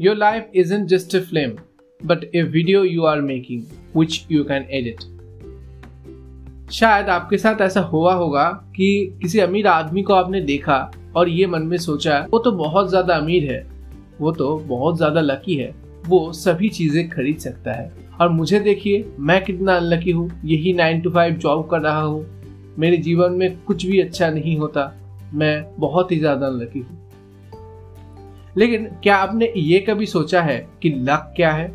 Your life isn't just a film, but a video you are making, which you can edit. शायद आपके साथ ऐसा हुआ होगा कि किसी अमीर आदमी को आपने देखा और ये मन में सोचा वो तो बहुत ज़्यादा अमीर है वो तो बहुत ज़्यादा लकी है वो सभी चीज़ें खरीद सकता है और मुझे देखिए मैं कितना अनलकी हूँ यही नाइन टू फाइव जॉब कर रहा हूँ मेरे जीवन में कुछ भी अच्छा नहीं होता मैं बहुत ही ज़्यादा अनलकी हूँ लेकिन क्या आपने ये कभी सोचा है कि लक क्या है?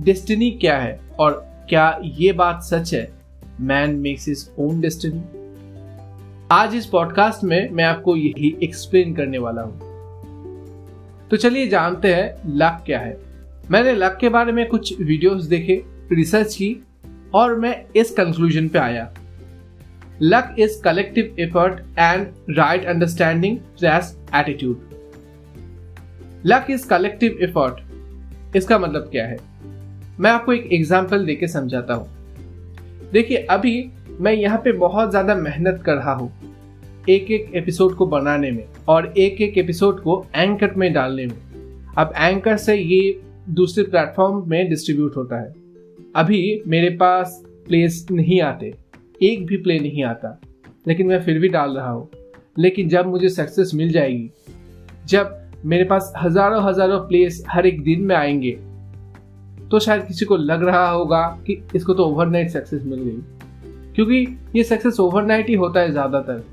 डेस्टिनी क्या है? और क्या ये बात सच है? Man makes his own destiny आज इस पॉडकास्ट में मैं आपको यही एक्सप्लेन करने वाला हूँ। तो चलिए जानते हैं लक क्या है। मैंने लक के बारे में कुछ वीडियोस देखे रिसर्च की, और मैं इस कंक्लूजन पे आया। Luck is collective effort and right understanding attitude luck is collective effort इसका मतलब क्या है? मैं आपको एक एग्ज़ाम्पल देके समझाता हूँ। देखिए, अभी मैं यहाँ पे बहुत ज़्यादा मेहनत कर रहा हूँ एक एक एपिसोड को बनाने में और एक एक एपिसोड को एंकर में डालने में। अब एंकर से ये दूसरे प्लेटफॉर्म में डिस्ट्रीब्यूट होता है। अभी मेरे पास प्लेस नहीं आते। एक भी प्ले नहीं आता। लेकिन मैं फिर भी डाल रहा हूँ। लेकिन जब मुझे सक्सेस मिल जाएगी, जब मेरे पास हज़ारों हज़ारों प्लेस हर एक दिन में आएँगे। तो शायद किसी को लग रहा होगा कि इसको तो ओवरनाइट सक्सेस मिल गई। क्योंकि ये सक्सेस ओवरनाइट ही होता है ज़्यादातर।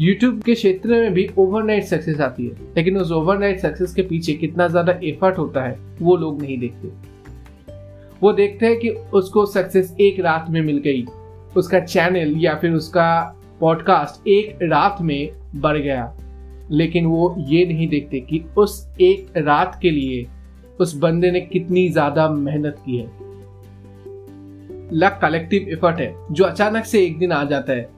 यूट्यूब के क्षेत्र में भी ओवरनाइट सक्सेस आती है। लेकिन उस ओवरनाइट सक्सेस के पीछे कितना ज़्यादा एफर्ट होता है, वो लोग नहीं देखते। वो देखते हैं कि उसको सक्सेस एक रात में मिल गई। उसका चैनल या फिर उसका पॉडकास्ट एक रात में बढ़ गया। लेकिन वो ये नहीं देखते कि उस एक रात के लिए उस बंदे ने कितनी ज़्यादा मेहनत की है। लक कलेक्टिव एफर्ट है, जो अचानक से एक दिन आ जाता है,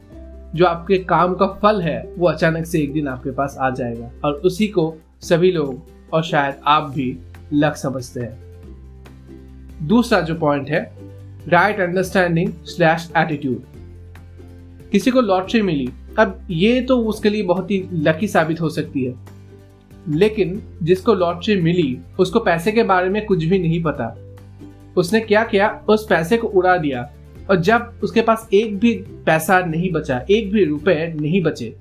जो आपके काम का फल है, वो अचानक से एक दिन आपके पास आ जाएगा। और उसी को सभी लोग, और शायद आप भी, लक समझते हैं। दूसरा जो पॉइंट है राइट अंडरस्टैंडिंग स्लैश एटीट्यूड किसी को लॉटरी मिली अब ये तो उसके लिए बहुत ही लकी साबित हो सकती है। लेकिन जिसको लॉटरी मिली, उसको पैसे के बारे में कुछ भी नहीं पता। उसने क्या किया? उस पैसे को उड़ा दिया। और जब उसके पास एक भी पैसा नहीं बचा, एक भी रुपए नहीं बचे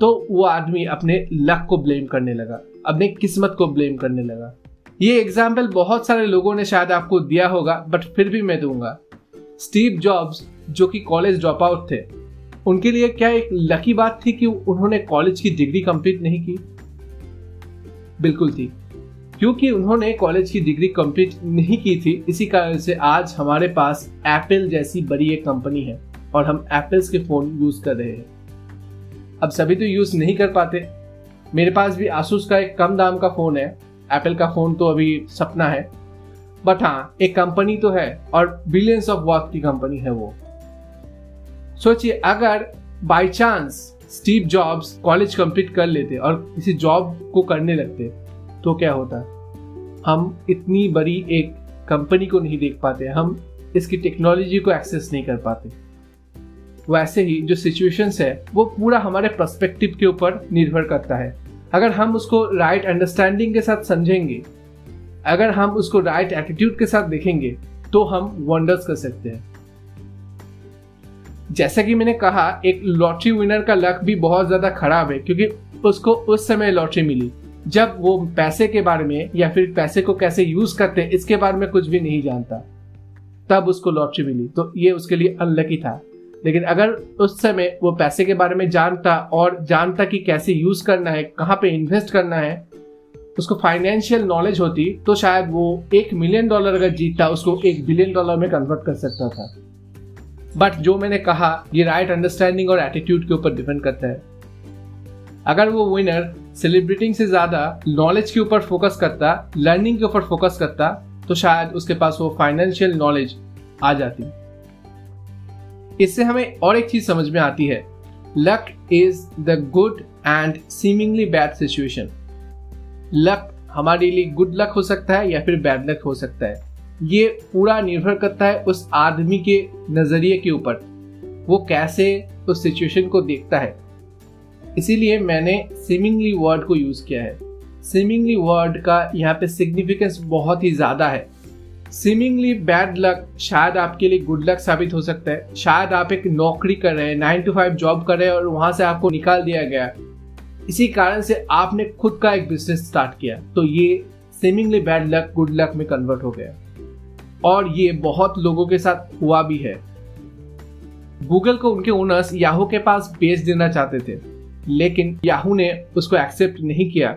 तो वो आदमी अपने लक को ब्लेम करने लगा, अपने किस्मत को ब्लेम करने लगा। ये एग्ज़ाम्पल बहुत सारे लोगों ने शायद आपको दिया होगा बट फिर भी मैं दूँगा। स्टीव जॉब्स जो कि कॉलेज ड्रॉप आउट थे उनके लिए क्या एक लकी बात थी कि उन्होंने कॉलेज की डिग्री कंप्लीट नहीं की? बिल्कुल थी। क्योंकि उन्होंने कॉलेज की डिग्री कंप्लीट नहीं की थी, इसी कारण से आज हमारे पास एप्पल जैसी बड़ी एक कंपनी है और हम एप्पल्स के फ़ोन यूज़ कर रहे हैं। अब सभी तो यूज़ नहीं कर पाते। मेरे पास भी आसूस का एक कम दाम का फ़ोन है। एप्पल का फ़ोन तो अभी सपना है। बट हाँ एक कंपनी तो है और बिलियंस ऑफ़ वर्क की कंपनी है वो। सोचिए, अगर by chance Steve Jobs college complete कर लेते और किसी जॉब को करने लगते तो क्या होता? हम इतनी बड़ी एक कंपनी को नहीं देख पाते, हम इसकी टेक्नोलॉजी को एक्सेस नहीं कर पाते। वैसे ही जो सिचुएशंस है, वो पूरा हमारे पर्सपेक्टिव के ऊपर निर्भर करता है। अगर हम उसको राइट right अंडरस्टैंडिंग के साथ समझेंगे, अगर हम उसको राइट right एटीट्यूड के साथ देखेंगे तो हम वंडर्स कर सकते हैं। जैसा कि मैंने कहा, एक लॉटरी विनर का लक भी बहुत ज़्यादा खराब है, क्योंकि उसको उस समय लॉटरी मिली। जब वो पैसे के बारे में या फिर पैसे को कैसे यूज़ करते हैं, इसके बारे में कुछ भी नहीं जानता, तब उसको लॉटरी मिली। तो ये उसके लिए अनलकी था। लेकिन अगर उस समय वो पैसे के बारे में जानता और जानता कि कैसे यूज़ करना है, कहाँ पे इन्वेस्ट करना है, उसको फाइनेंशियल नॉलेज होती तो शायद वो एक मिलियन डॉलर अगर जीतता, उसको एक बिलियन डॉलर में कन्वर्ट कर सकता था। बट जो मैंने कहा, ये राइट अंडरस्टैंडिंग और एटीट्यूड के ऊपर डिपेंड करता है। अगर वो विनर सेलिब्रिटिंग से ज़्यादा नॉलेज के ऊपर फोकस करता लर्निंग के ऊपर फोकस करता तो शायद उसके पास वो फाइनेंशियल नॉलेज आ जाती। इससे हमें और एक चीज़ समझ में आती है। Luck is the good and seemingly bad situation luck हमारे लिए गुड लक हो सकता है या फिर बैड लक हो सकता है। ये पूरा निर्भर करता है उस आदमी के नज़रिए के ऊपर। वो कैसे उस सिचुएशन को देखता है। इसीलिए मैंने सिमिंगली वर्ड को यूज़ किया है। सीमिंगली वर्ड का यहाँ पे सिग्निफिकेंस बहुत ही ज़्यादा है। सीमिंगली बैड लक शायद आपके लिए गुड लक साबित हो सकता है। शायद आप एक नौकरी कर रहे हैं नाइन टू फाइव जॉब कर रहे हैं और वहाँ से आपको निकाल दिया गया। इसी कारण से आपने खुद का एक बिज़नेस स्टार्ट किया। तो ये seemingly bad luck good luck में कन्वर्ट हो गया। और ये बहुत लोगों के साथ हुआ भी है। गूगल को उनके ओनर्स याहू के पास बेच देना चाहते थे, लेकिन याहू ने उसको एक्सेप्ट नहीं किया।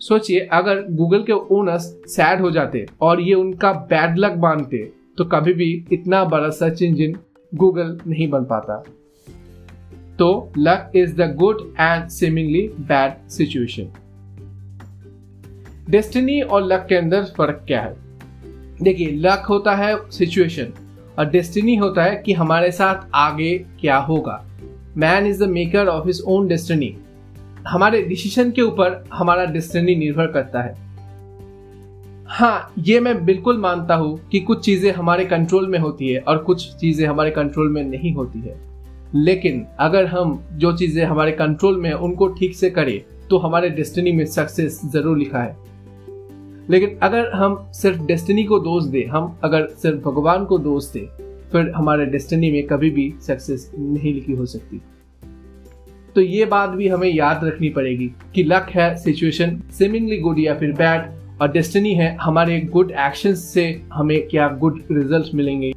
सोचिए, अगर गूगल के ओनर्स सैड हो जाते और ये उनका बैड लक मानते तो कभी भी इतना बड़ा सर्च इंजिन गूगल नहीं बन पाता। तो luck is the good and seemingly bad situation destiny और लक के अंदर फ़र्क क्या है? देखिए लक होता है सिचुएशन और डेस्टिनी होता है कि हमारे साथ आगे क्या होगा। Man is the maker of his own destiny हमारे डिसीज़न के ऊपर हमारा डेस्टिनी निर्भर करता है। हाँ ये मैं बिल्कुल मानता हूँ कि कुछ चीज़ें हमारे कंट्रोल में होती है और कुछ चीज़ें हमारे कंट्रोल में नहीं होती है। लेकिन अगर हम जो चीज़ें हमारे कंट्रोल में है, उनको ठीक से करें तो हमारे डेस्टिनी में सक्सेस ज़रूर लिखा है। लेकिन अगर हम सिर्फ़ डेस्टिनी को दोष दें, हम अगर सिर्फ़ भगवान को दोष दें, फिर हमारे डेस्टिनी में कभी भी सक्सेस नहीं लिखी हो सकती। तो ये बात भी हमें याद रखनी पड़ेगी कि लक है सिचुएशन सिमिंगली गुड या फिर बैड और डेस्टिनी है हमारे गुड एक्शन से हमें क्या गुड रिज़ल्ट मिलेंगे,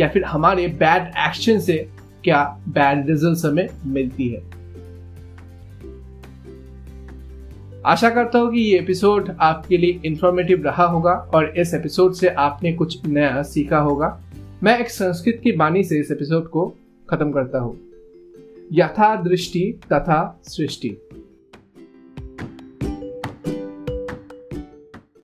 या फिर हमारे बैड एक्शन से क्या बैड रिज़ल्ट हमें मिलती है। आशा करता हूँ कि ये एपिसोड आपके लिए इन्फॉर्मेटिव रहा होगा और इस एपिसोड से आपने कुछ नया सीखा होगा। मैं एक संस्कृत की बानी से इस एपिसोड को खत्म करता हूँ। यथा दृष्टि तथा सृष्टि।